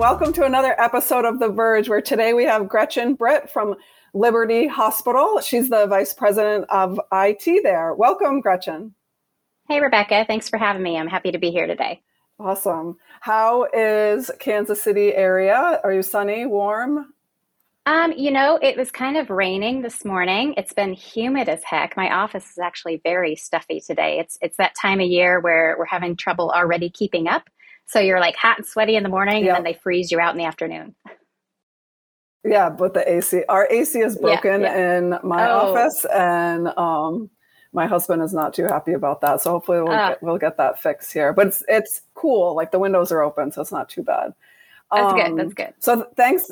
Welcome to another episode of The Vurge, where today we have Gretchen Britt from Liberty Hospital. She's the vice president of IT there. Welcome, Gretchen. Hey, Rebecca. Thanks for having me. I'm happy to be here today. Awesome. How is Kansas City area? Are you sunny, warm? Um, you know, it was kind of raining this morning. It's been humid as heck. My office is actually very stuffy today. It's it's that time of year where we're having trouble already keeping up. So you're like hot and sweaty in the morning, yep. and then they freeze you out in the afternoon. Yeah, but the AC, our AC is broken yeah, yeah. in my oh. office, and um, my husband is not too happy about that. So hopefully we'll uh, get, we'll get that fixed here. But it's it's cool. Like the windows are open, so it's not too bad. That's um, good. That's good. So thanks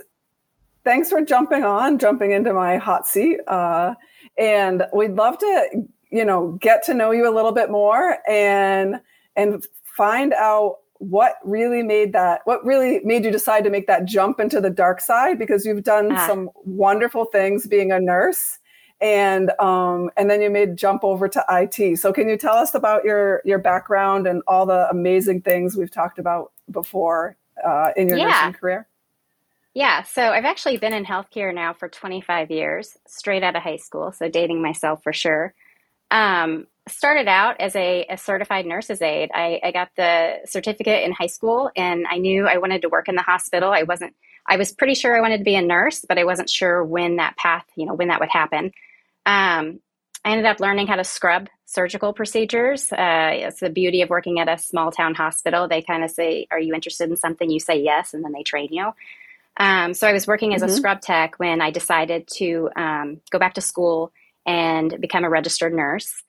thanks for jumping on, jumping into my hot seat. Uh, and we'd love to, you know, get to know you a little bit more and and find out what really made that what really made you decide to make that jump into the dark side because you've done ah. some wonderful things being a nurse and um, and then you made jump over to IT. So can you tell us about your your background and all the amazing things we've talked about before uh, in your yeah. nursing career? Yeah, so I've actually been in healthcare now for 25 years, straight out of high school. So dating myself for sure. Um, started out as a, a, certified nurse's aide. I, I got the certificate in high school, and I knew I wanted to work in the hospital. I wasn't. I was pretty sure I wanted to be a nurse, but I wasn't sure when that path, you know, when that would happen. Um, I ended up learning how to scrub surgical procedures. Uh, it's the beauty of working at a small town hospital. They kind of say, "Are you interested in something?" You say yes, and then they train you. Um, so I was working as mm-hmm. a scrub tech when I decided to um, go back to school and become a registered nurse.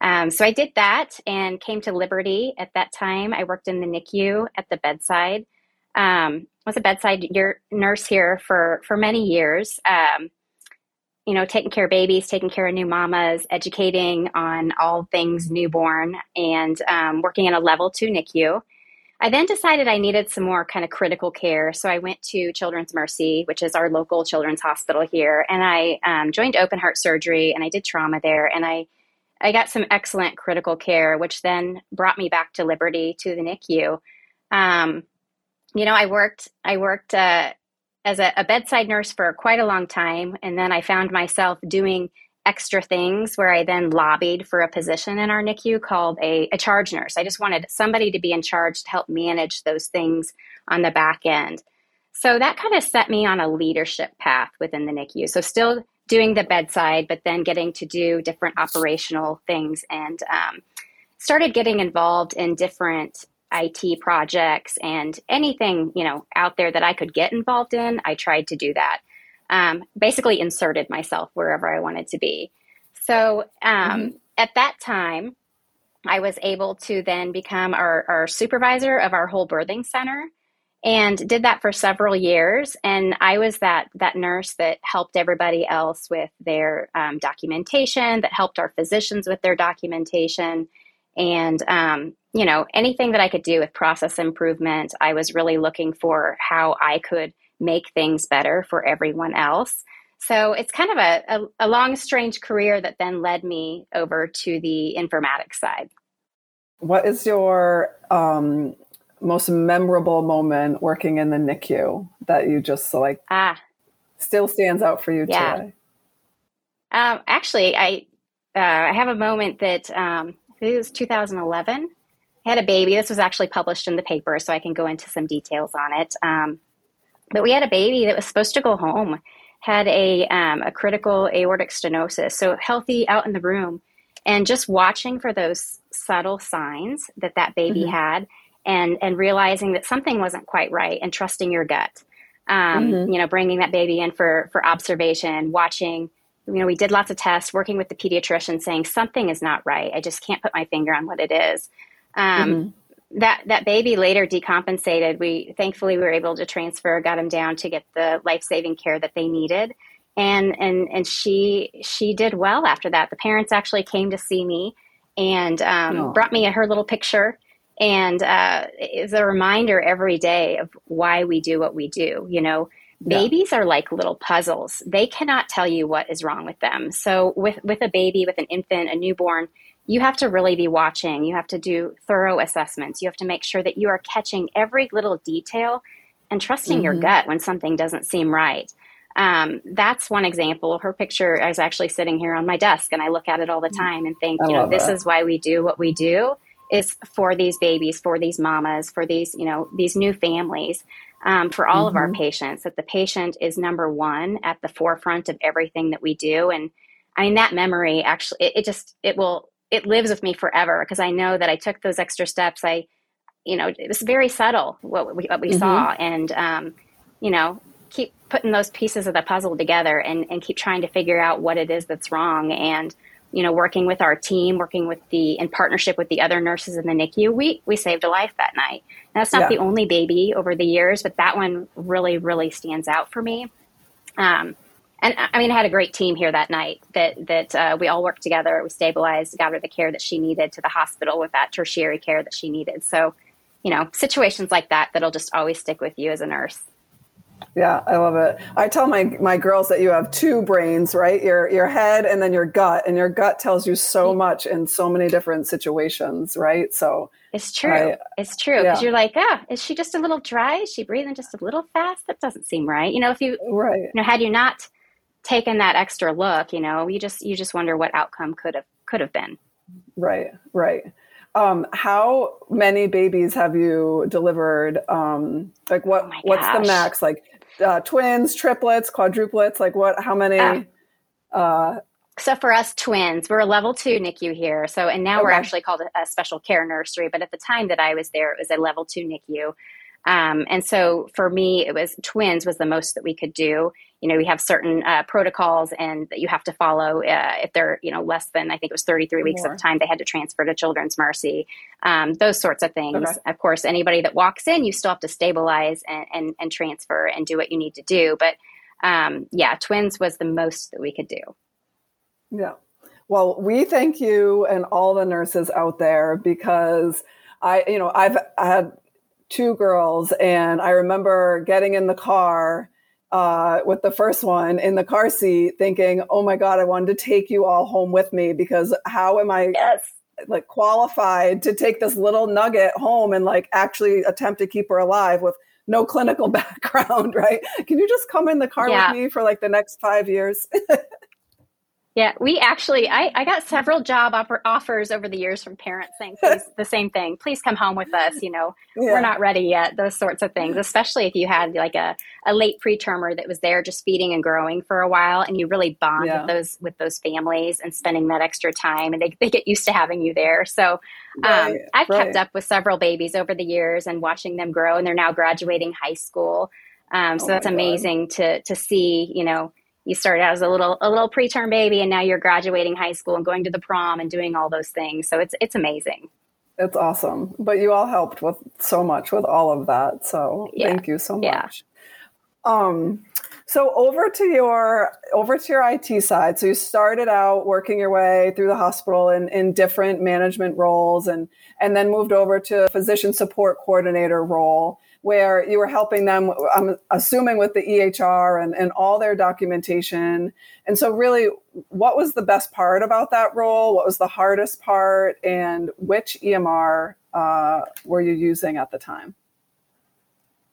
Um, so I did that and came to Liberty at that time. I worked in the NICU at the bedside. Um, was a bedside nurse here for for many years. Um, you know, taking care of babies, taking care of new mamas, educating on all things newborn, and um, working in a level two NICU. I then decided I needed some more kind of critical care. So I went to Children's Mercy, which is our local children's hospital here, and I um, joined open heart surgery and I did trauma there. And I, I got some excellent critical care, which then brought me back to Liberty to the NICU. Um, you know, I worked, I worked uh, as a, a bedside nurse for quite a long time. And then I found myself doing extra things where I then lobbied for a position in our NICU called a, a charge nurse. I just wanted somebody to be in charge to help manage those things on the back end. So that kind of set me on a leadership path within the NICU. So still doing the bedside, but then getting to do different operational things and um, started getting involved in different IT projects and anything you know out there that I could get involved in. I tried to do that um, basically inserted myself wherever I wanted to be. So um, mm-hmm. at that time, I was able to then become our, our supervisor of our whole birthing center and did that for several years and i was that that nurse that helped everybody else with their um, documentation that helped our physicians with their documentation and um, you know anything that i could do with process improvement i was really looking for how i could make things better for everyone else. So it's kind of a, a, a long, strange career that then led me over to the informatics side. What is your um, most memorable moment working in the NICU that you just like ah. still stands out for you yeah. today? Um, actually, I uh, I have a moment that um, it was 2011. I had a baby. This was actually published in the paper, so I can go into some details on it. Um, but we had a baby that was supposed to go home, had a, um, a critical aortic stenosis, so healthy out in the room. And just watching for those subtle signs that that baby mm-hmm. had and, and realizing that something wasn't quite right and trusting your gut. Um, mm-hmm. You know, bringing that baby in for, for observation, watching, you know, we did lots of tests, working with the pediatrician saying something is not right. I just can't put my finger on what it is. Um, mm-hmm that that baby later decompensated. We thankfully we were able to transfer, got him down to get the life saving care that they needed, and and and she she did well after that. The parents actually came to see me and um, oh. brought me her little picture, and uh, it's a reminder every day of why we do what we do. You know. Babies yeah. are like little puzzles. They cannot tell you what is wrong with them. So with with a baby, with an infant, a newborn, you have to really be watching. You have to do thorough assessments. You have to make sure that you are catching every little detail and trusting mm-hmm. your gut when something doesn't seem right. Um, that's one example. Her picture is actually sitting here on my desk, and I look at it all the mm. time and think, I you know, this that. is why we do what we do is for these babies, for these mamas, for these, you know, these new families, um, for all mm-hmm. of our mm-hmm. patients. That the patient is number one at the forefront of everything that we do, and I mean that memory actually, it, it just, it will, it lives with me forever because I know that I took those extra steps. I, you know, it was very subtle what we, what we mm-hmm. saw, and um, you know, keep putting those pieces of the puzzle together and, and keep trying to figure out what it is that's wrong and you know working with our team working with the in partnership with the other nurses in the nicu we we saved a life that night and that's not yeah. the only baby over the years but that one really really stands out for me um, and I mean, I had a great team here that night. That that uh, we all worked together. We stabilized, got her the care that she needed to the hospital with that tertiary care that she needed. So, you know, situations like that that'll just always stick with you as a nurse. Yeah, I love it. I tell my my girls that you have two brains, right? Your your head and then your gut, and your gut tells you so much in so many different situations, right? So it's true. I, it's true because yeah. you're like, ah, is she just a little dry? Is she breathing just a little fast? That doesn't seem right. You know, if you right, you know, had you not taken that extra look, you know, you just you just wonder what outcome could have could have been. Right, right. Um, how many babies have you delivered? Um, like what? Oh what's the max? Like uh, twins, triplets, quadruplets? Like what? How many? Uh, uh, so for us twins, we're a level two NICU here. So and now okay. we're actually called a, a, special care nursery. But at the time that I was there, it was a level two NICU. Um, and so for me, it was twins was the most that we could do you know, we have certain uh, protocols and that you have to follow uh, if they're, you know, less than, I think it was 33 weeks More. of time, they had to transfer to Children's Mercy, um, those sorts of things. Okay. Of course, anybody that walks in, you still have to stabilize and, and, and transfer and do what you need to do. But um, yeah, twins was the most that we could do. Yeah. Well, we thank you and all the nurses out there because I, you know, I've had two girls and I remember getting in the car uh, with the first one in the car seat, thinking, "Oh my God, I wanted to take you all home with me because how am I yes. like qualified to take this little nugget home and like actually attempt to keep her alive with no clinical background, right? Can you just come in the car yeah. with me for like the next five years?" Yeah, we actually, I, I got several job offer, offers over the years from parents saying the same thing. Please come home with us. You know, yeah. we're not ready yet. Those sorts of things, especially if you had like a, a late pretermer that was there just feeding and growing for a while, and you really bond yeah. with those with those families and spending that extra time, and they, they get used to having you there. So, um, right, I've right. kept up with several babies over the years and watching them grow, and they're now graduating high school. Um, so oh that's amazing God. to to see. You know you started out as a little a little preterm baby and now you're graduating high school and going to the prom and doing all those things so it's it's amazing it's awesome but you all helped with so much with all of that so yeah. thank you so much yeah. um so over to your over to your IT side. So you started out working your way through the hospital in, in different management roles and and then moved over to physician support coordinator role where you were helping them, I'm assuming with the EHR and, and all their documentation. And so, really, what was the best part about that role? What was the hardest part? And which EMR uh, were you using at the time?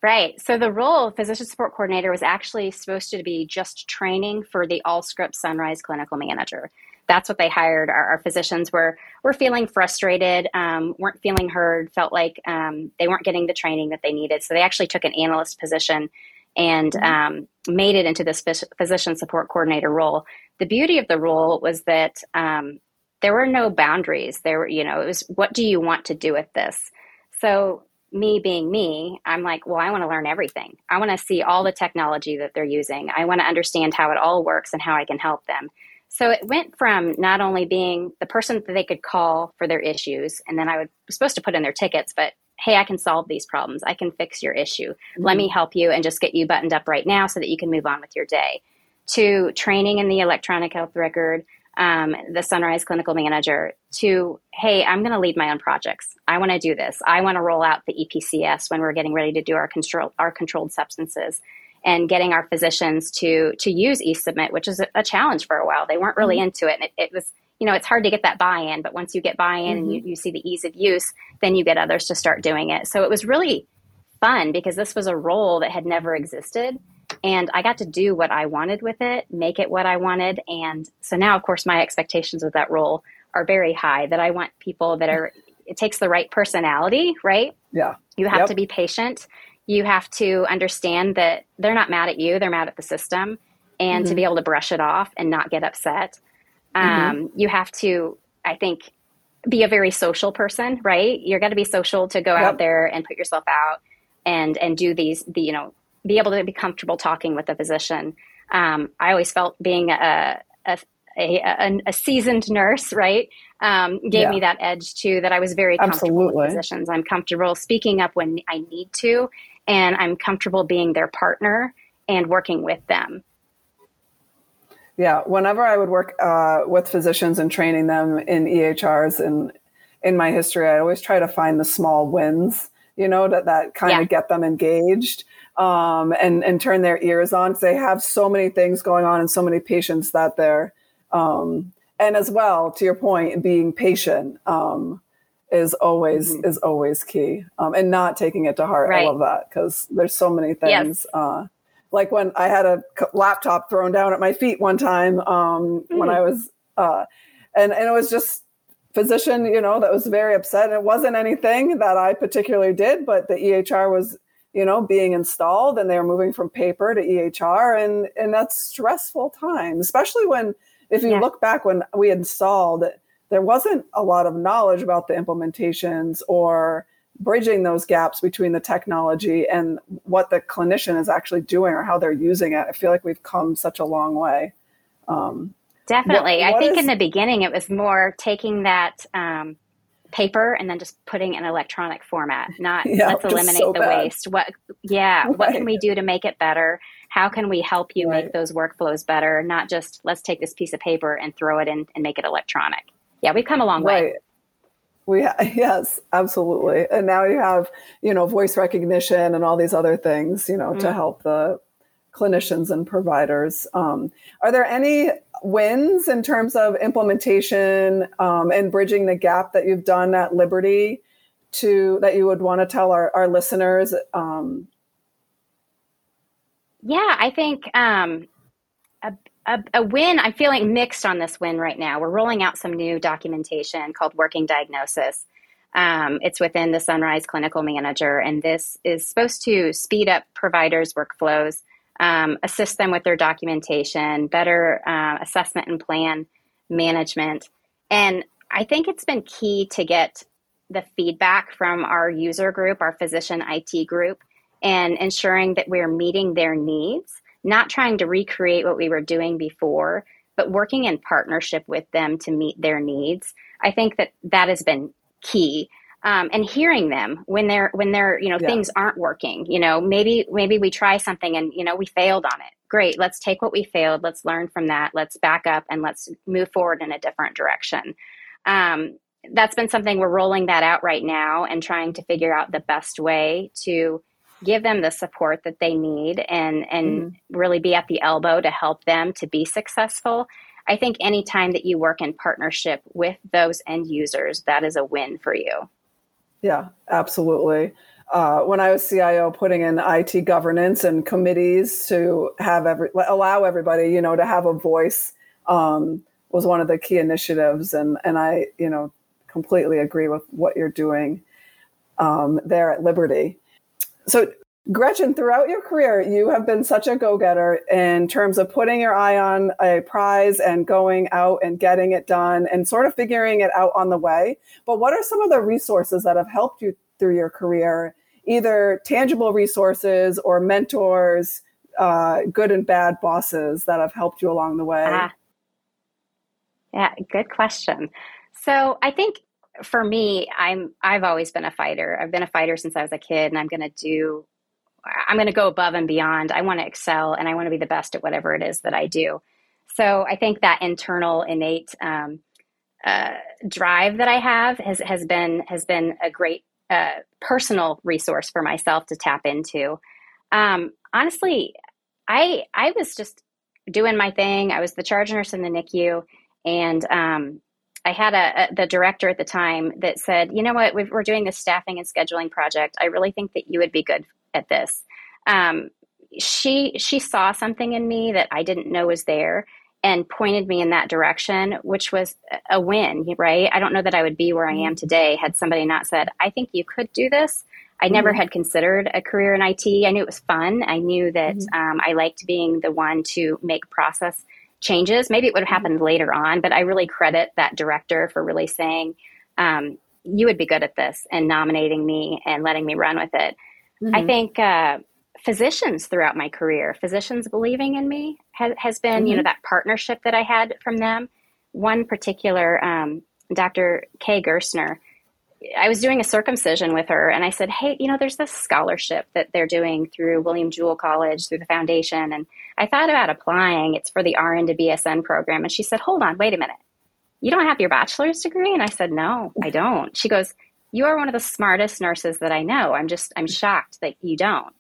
Right. So the role of physician support coordinator was actually supposed to be just training for the Allscripts Sunrise clinical manager that's what they hired. Our, our physicians were were feeling frustrated, um, weren't feeling heard, felt like um, they weren't getting the training that they needed. So they actually took an analyst position and mm-hmm. um, made it into this physician support coordinator role. The beauty of the role was that um, there were no boundaries. There were, you know, it was what do you want to do with this? So me being me, I'm like, well, I want to learn everything. I want to see all the technology that they're using. I want to understand how it all works and how I can help them. So it went from not only being the person that they could call for their issues, and then I was supposed to put in their tickets, but hey, I can solve these problems. I can fix your issue. Mm-hmm. Let me help you and just get you buttoned up right now so that you can move on with your day. To training in the electronic health record, um, the Sunrise Clinical Manager, to hey, I'm going to lead my own projects. I want to do this. I want to roll out the EPCS when we're getting ready to do our control our controlled substances and getting our physicians to to use eSubmit, which is a, a challenge for a while. They weren't really mm-hmm. into it, and it, it, was you know it's hard to get that buy-in. But once you get buy-in mm-hmm. and you, mm-hmm. you see the ease of use, then you get others to start doing it. So it was really fun because this was a role that had never existed. And I got to do what I wanted with it, make it what I wanted. And so now, of course, my expectations with that role are very high that I want people that are, it takes the right personality, right? Yeah. You have Yep. to be patient. You have to understand that they're not mad at you, they're mad at the system. And to be able to brush it off and not get upset. Um, You have to, I think, be a very social person, right? You're got to be social to go Yep. out there and put yourself out and and do these, the you know, be able to be comfortable talking with a physician. Um, I always felt being a a, a, a, a seasoned nurse, right, um, gave Yeah. me that edge too. That I was very comfortable Absolutely. with physicians. I'm comfortable speaking up when I need to, and I'm comfortable being their partner and working with them. Yeah, whenever I would work uh, with physicians and training them in EHRs and in my history, I always try to find the small wins, you know, that, that kind Yeah. of get them engaged um, and, and turn their ears on because they have so many things going on and so many patients that they're, um, and as well, to your point, being patient um, is always is always key um, and not taking it to heart. I Right. love that because there's so many things. Uh, like when I had a laptop thrown down at my feet one time um, when Mm. I was, uh, and and it was just physician, you know, that was very upset. And it wasn't anything that I particularly did, but the EHR was, you know, being installed, and they were moving from paper to EHR, and and that's stressful time, especially when if you Yeah. look back when we installed, there wasn't a lot of knowledge about the implementations or bridging those gaps between the technology and what the clinician is actually doing or how they're using it. I feel like we've come such a long way. Um, Definitely. What- I think is- in the beginning it was more taking that um, paper and then just putting it in electronic format. Not Yeah, let's eliminate so the bad. waste. What? Yeah. What can we do to make it better? How can we help you Right. make those workflows better? Not just let's take this piece of paper and throw it in and make it electronic. Yeah, we've come a long way. Right. We ha- yes, absolutely. And now you have, you know, voice recognition and all these other things, you know, to Mm. help the clinicians and providers. Um, are there any wins in terms of implementation um, and bridging the gap that you've done at Liberty to that you would want to tell our, our listeners? Um, Yeah, I think um, a, a, a win, I'm feeling mixed on this win right now. We're rolling out some new documentation called Working Diagnosis. Um, it's within the Sunrise Clinical Manager, and this is supposed to speed up providers' workflows, um, assist them with their documentation, better uh, assessment and plan management. And I think it's been key to get the feedback from our user group, our physician IT group, and ensuring that we're meeting their needs, not trying to recreate what we were doing before, but working in partnership with them to meet their needs. I think that that has been key. Um, and hearing them when they're when they're you know Yeah. things aren't working you know maybe maybe we try something and you know we failed on it great let's take what we failed let's learn from that let's back up and let's move forward in a different direction um, that's been something we're rolling that out right now and trying to figure out the best way to give them the support that they need and and really be at the elbow to help them to be successful i think anytime that you work in partnership with those end users that is a win for you Yeah, absolutely. Uh, when I was CIO, putting in IT governance and committees to have every allow everybody, you know, to have a voice um, was one of the key initiatives, and and I, you know, completely agree with what you're doing um, there at Liberty. So, Gretchen, throughout your career, you have been such a go-getter in terms of putting your eye on a prize and going out and getting it done and sort of figuring it out on the way. But what are some of the resources that have helped you through your career, either tangible resources or mentors, uh, good and bad bosses that have helped you along the way? Ah, yeah, good question. So I think for me, I'm I've always been a fighter. I've been a fighter since I was a kid, and I'm going to do. I'm going to go above and beyond. I want to excel, and I want to be the best at whatever it is that I do. So I think that internal innate um, uh, drive that I have has has been has been a great uh, personal resource for myself to tap into. Um, honestly, I I was just doing my thing. I was the charge nurse in the NICU, and um, I had a, a, the director at the time that said, "You know what? we are doing this staffing and scheduling project. I really think that you would be good at this." Um, she she saw something in me that I didn't know was there and pointed me in that direction, which was a win, right? I don't know that I would be where I am mm-hmm. today had somebody not said, "I think you could do this." I mm-hmm. never had considered a career in IT. I knew it was fun. I knew that mm-hmm. um, I liked being the one to make process changes. Maybe it would have mm-hmm. happened later on, but I really credit that director for really saying, um, you would be good at this and nominating me and letting me run with it. Mm-hmm. I think uh, physicians throughout my career, physicians believing in me has, has been, mm-hmm. you know, mm-hmm. that partnership that I had from them. One particular, um, Dr. Kay Gerstner, I was doing a circumcision with her and I said, Hey, you know, there's this scholarship that they're doing through William Jewell College through the foundation. And I thought about applying. It's for the RN to BSN program. And she said, Hold on, wait a minute. You don't have your bachelor's degree? And I said, No, I don't. She goes, You are one of the smartest nurses that I know. I'm just, I'm shocked that you don't.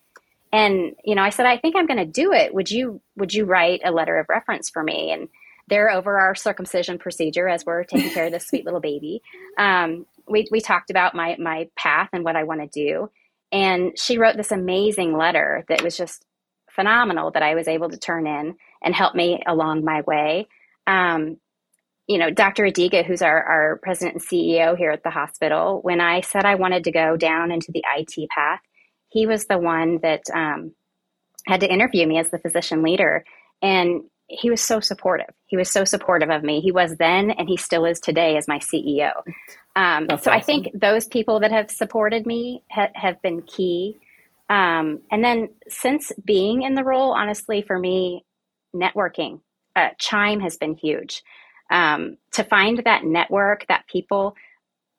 And, you know, I said, I think I'm going to do it. Would you, would you write a letter of reference for me? And they're over our circumcision procedure as we're taking care of this sweet little baby. Um, we, we talked about my, my path and what I want to do. And she wrote this amazing letter that was just phenomenal that I was able to turn in and help me along my way. Um, you know, Dr. Adiga, who's our, our president and CEO here at the hospital, when I said I wanted to go down into the IT path, he was the one that um, had to interview me as the physician leader. And he was so supportive. He was so supportive of me. He was then, and he still is today as my CEO. Um, so awesome. I think those people that have supported me ha- have been key. Um, and then since being in the role, honestly, for me, networking, uh, Chime has been huge. Um, to find that network, that people,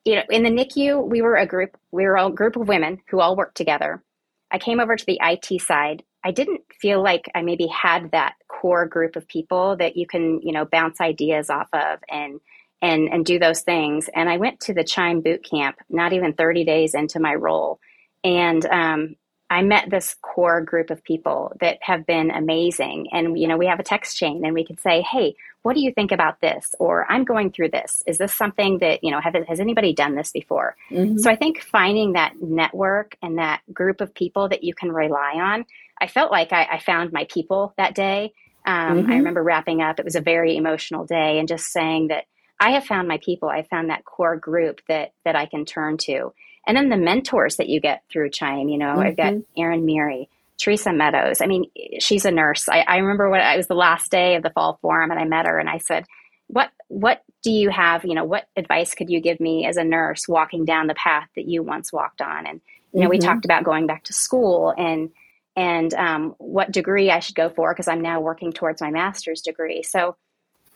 you know, in the NICU, we were a group, we were a group of women who all worked together. I came over to the IT side. I didn't feel like I maybe had that core group of people that you can, you know, bounce ideas off of and and and do those things. And I went to the Chime boot camp not even 30 days into my role. And um, I met this core group of people that have been amazing. And, you know, we have a text chain and we can say, hey, what do you think about this? Or I'm going through this. Is this something that, you know, have, has anybody done this before? Mm-hmm. So I think finding that network and that group of people that you can rely on, I felt like I, I found my people that day. Um, mm-hmm. I remember wrapping up, it was a very emotional day and just saying that I have found my people. I found that core group that, that I can turn to and then the mentors that you get through Chime, you know, mm-hmm. I've got Erin Meary, Theresa Meadows. I mean, she's a nurse. I, I remember when it was the last day of the fall forum and I met her and I said, what, what do you have? You know, what advice could you give me as a nurse walking down the path that you once walked on? And, you know, mm-hmm. we talked about going back to school and, and um, what degree I should go for because I'm now working towards my master's degree. So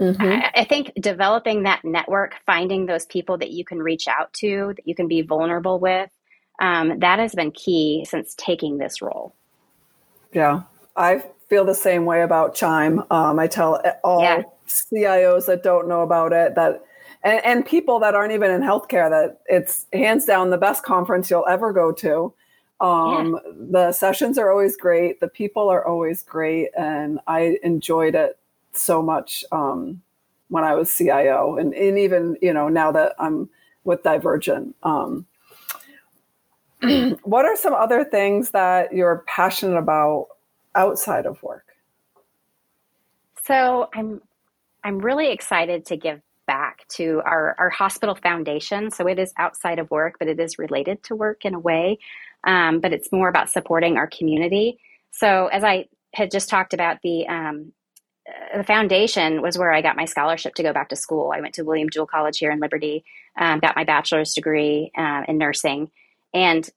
Mm-hmm. I, I, think developing that network, finding those people that you can reach out to, that you can be vulnerable with, um, that has been key since taking this role. Yeah, I feel the same way about Chime. Um, I tell all yeah. CIOs that don't know about it that, and, and people that aren't even in healthcare, that it's hands down the best conference you'll ever go to. Um, yeah. The sessions are always great. The people are always great, and I enjoyed it so much um, when I was CIO, and, and even you know now that I'm with Divergent. Um, what are some other things that you're passionate about outside of work? So I'm I'm really excited to give back to our, our hospital foundation. So it is outside of work, but it is related to work in a way. Um, but it's more about supporting our community. So as I had just talked about the um, the foundation was where I got my scholarship to go back to school. I went to William Jewell College here in Liberty, um, got my bachelor's degree uh, in nursing. And,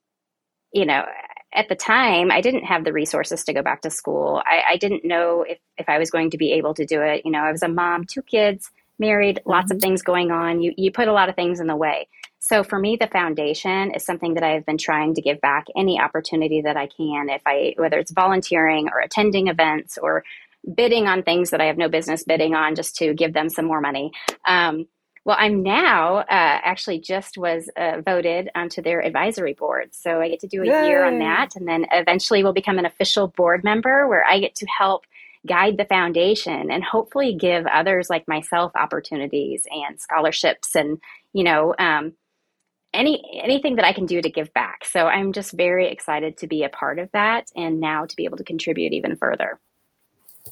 you know, at the time, I didn't have the resources to go back to school. I, I, didn't know if, if I was going to be able to do it. You know, I was a mom, two kids, married, mm-hmm. lots of mm-hmm. things going on. You, you put a lot of things in the way. So for me, the foundation is something that I've been trying to give back any opportunity that I can. If I, whether it's volunteering or attending events or bidding on things that I have no business bidding on just to give them some more money. Um, well, I'm now uh, actually just was uh, voted onto their advisory board. So I get to do a Yay. year on that. And then eventually will become an official board member where I get to help guide the foundation and hopefully give others like myself opportunities and scholarships and you know um, any anything that I can do to give back. So I'm just very excited to be a part of that and now to be able to contribute even further.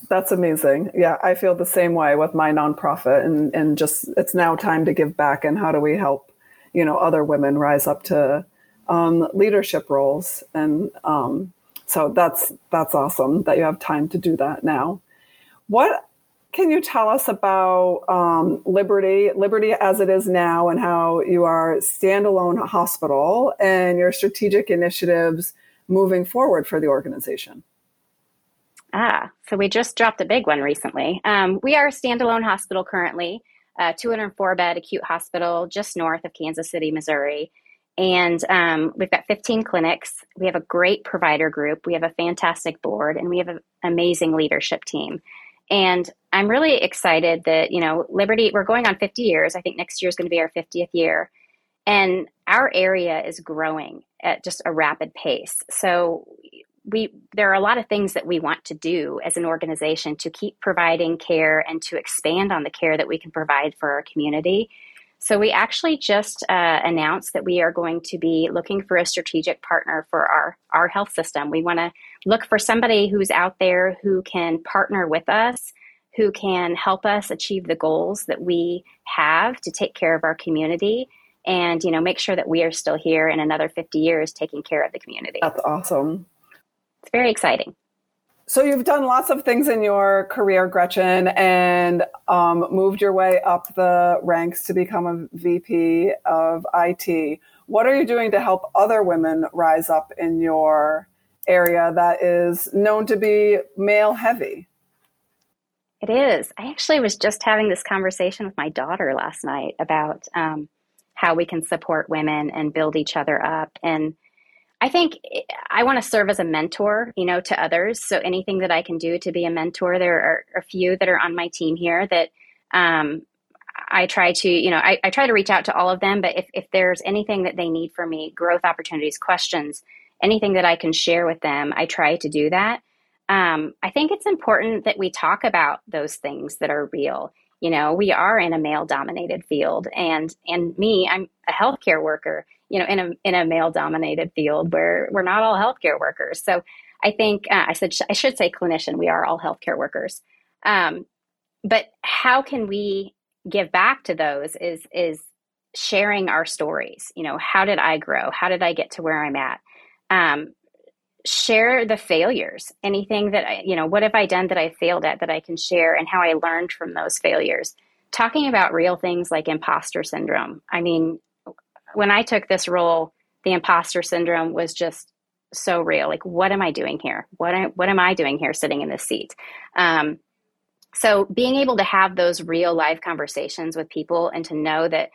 That's amazing. Yeah, I feel the same way with my nonprofit and and just it's now time to give back and how do we help, you know, other women rise up to um, leadership roles and um, so that's that's awesome that you have time to do that now. What can you tell us about um, Liberty, Liberty as it is now, and how you are standalone hospital and your strategic initiatives moving forward for the organization? Ah, so we just dropped a big one recently. Um, we are a standalone hospital currently, a 204 bed acute hospital just north of Kansas City, Missouri. And um, we've got 15 clinics. We have a great provider group. We have a fantastic board, and we have an amazing leadership team. And I'm really excited that, you know, Liberty, we're going on 50 years. I think next year is going to be our 50th year. And our area is growing at just a rapid pace. So we there are a lot of things that we want to do as an organization to keep providing care and to expand on the care that we can provide for our community. So we actually just uh, announced that we are going to be looking for a strategic partner for our our health system. We want to look for somebody who's out there who can partner with us, who can help us achieve the goals that we have to take care of our community and you know make sure that we are still here in another 50 years taking care of the community. That's awesome. It's very exciting. So you've done lots of things in your career, Gretchen, and um, moved your way up the ranks to become a VP of IT. What are you doing to help other women rise up in your area that is known to be male heavy? It is. I actually was just having this conversation with my daughter last night about um, how we can support women and build each other up. And I think I want to serve as a mentor, you know, to others. So anything that I can do to be a mentor, there are a few that are on my team here that um, I try to, you know, I, I, try to reach out to all of them. But if, if there's anything that they need from me, growth opportunities, questions, anything that I can share with them, I try to do that. Um, I think it's important that we talk about those things that are real. You know, we are in a male dominated field and and me, I'm a healthcare worker you know, in a in a male dominated field where we're not all healthcare workers. So I think uh, I said I should say clinician. We are all healthcare workers. Um, but how can we give back to those? Is is sharing our stories. You know, how did I grow? How did I get to where I'm at? Um, share the failures. Anything that I, you know, what have I done that I failed at that I can share, and how I learned from those failures. Talking about real things like imposter syndrome. I mean, when I took this role, the imposter syndrome was just so real. Like, what am I doing here? What I, what am I doing here, sitting in this seat? Um, so being able to have those real live conversations with people and to know that,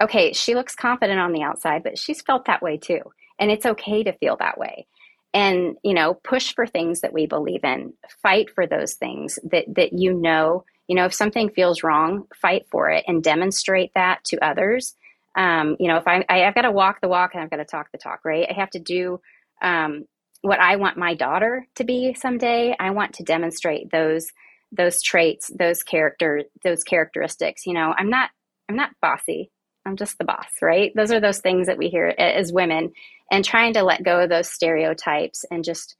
okay, she looks confident on the outside, but she's felt that way too, and it's okay to feel that way. And you know, push for things that we believe in. Fight for those things that that you know. You know, if something feels wrong, fight for it and demonstrate that to others um, you know, if I, I have got to walk the walk and I've got to talk the talk, right? I have to do um, what I want my daughter to be someday. I want to demonstrate those those traits, those character, those characteristics. You know, I'm not I'm not bossy. I'm just the boss, right? Those are those things that we hear as women, and trying to let go of those stereotypes and just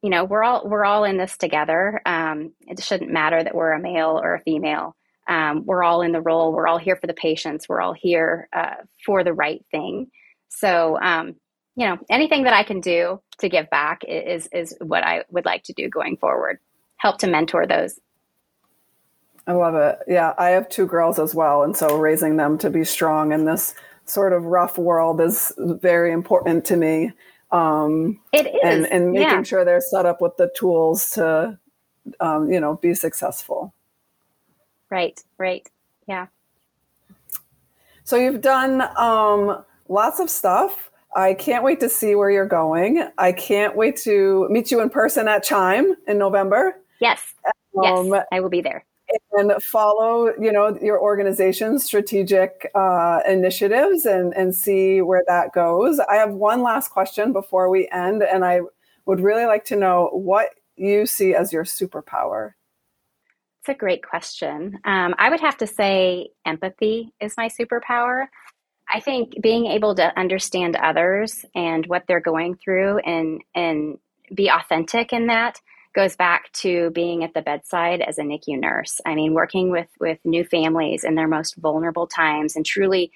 you know we're all we're all in this together um, it shouldn't matter that we're a male or a female um, we're all in the role. We're all here for the patients. We're all here uh, for the right thing. So, um, you know, anything that I can do to give back is is what I would like to do going forward. Help to mentor those. I love it. Yeah, I have two girls as well, and so raising them to be strong in this sort of rough world is very important to me. Um, it is, and, and making yeah. sure they're set up with the tools to, um, you know, be successful. Right, right. Yeah. So you've done um, lots of stuff. I can't wait to see where you're going. I can't wait to meet you in person at Chime in November. Yes. Um, yes, I will be there. And follow, you know, your organization's strategic uh, initiatives and and see where that goes. I have one last question before we end, and I would really like to know what you see as your superpower? It's a great question. Um, I would have to say empathy is my superpower. I think being able to understand others and what they're going through and and be authentic in that goes back to being at the bedside as a NICU nurse. I mean, working with with new families in their most vulnerable times and truly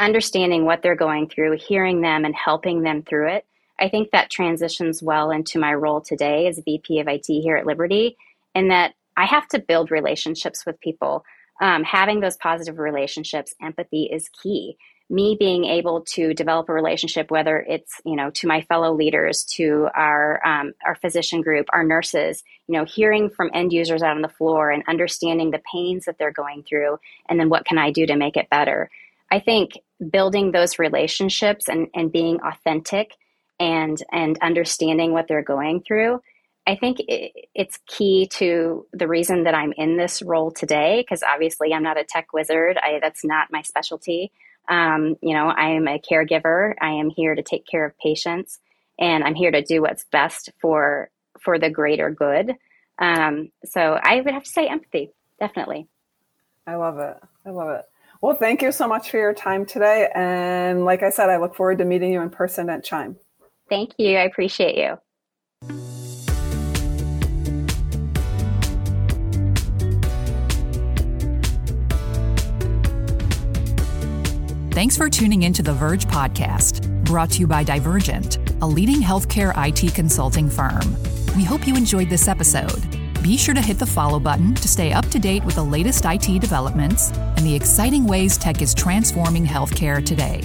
understanding what they're going through, hearing them and helping them through it. I think that transitions well into my role today as VP of IT here at Liberty, in that I have to build relationships with people. Um, having those positive relationships, empathy is key me being able to develop a relationship, whether it's you know to my fellow leaders, to our um, our physician group, our nurses, you know, hearing from end users out on the floor and understanding the pains that they're going through, and then what can I do to make it better. I think building those relationships and, and being authentic and and understanding what they're going through I think it's key to the reason that I'm in this role today, because obviously I'm not a tech wizard. I, that's not my specialty. Um, you know, I am a caregiver. I am here to take care of patients, and I'm here to do what's best for for the greater good. Um, so I would have to say empathy, definitely. I love it. I love it. Well, thank you so much for your time today. And like I said, I look forward to meeting you in person at Chime. Thank you. I appreciate you. Thanks for tuning into the Vurge podcast, brought to you by Divergent, a leading healthcare IT consulting firm. We hope you enjoyed this episode. Be sure to hit the follow button to stay up to date with the latest IT developments and the exciting ways tech is transforming healthcare today.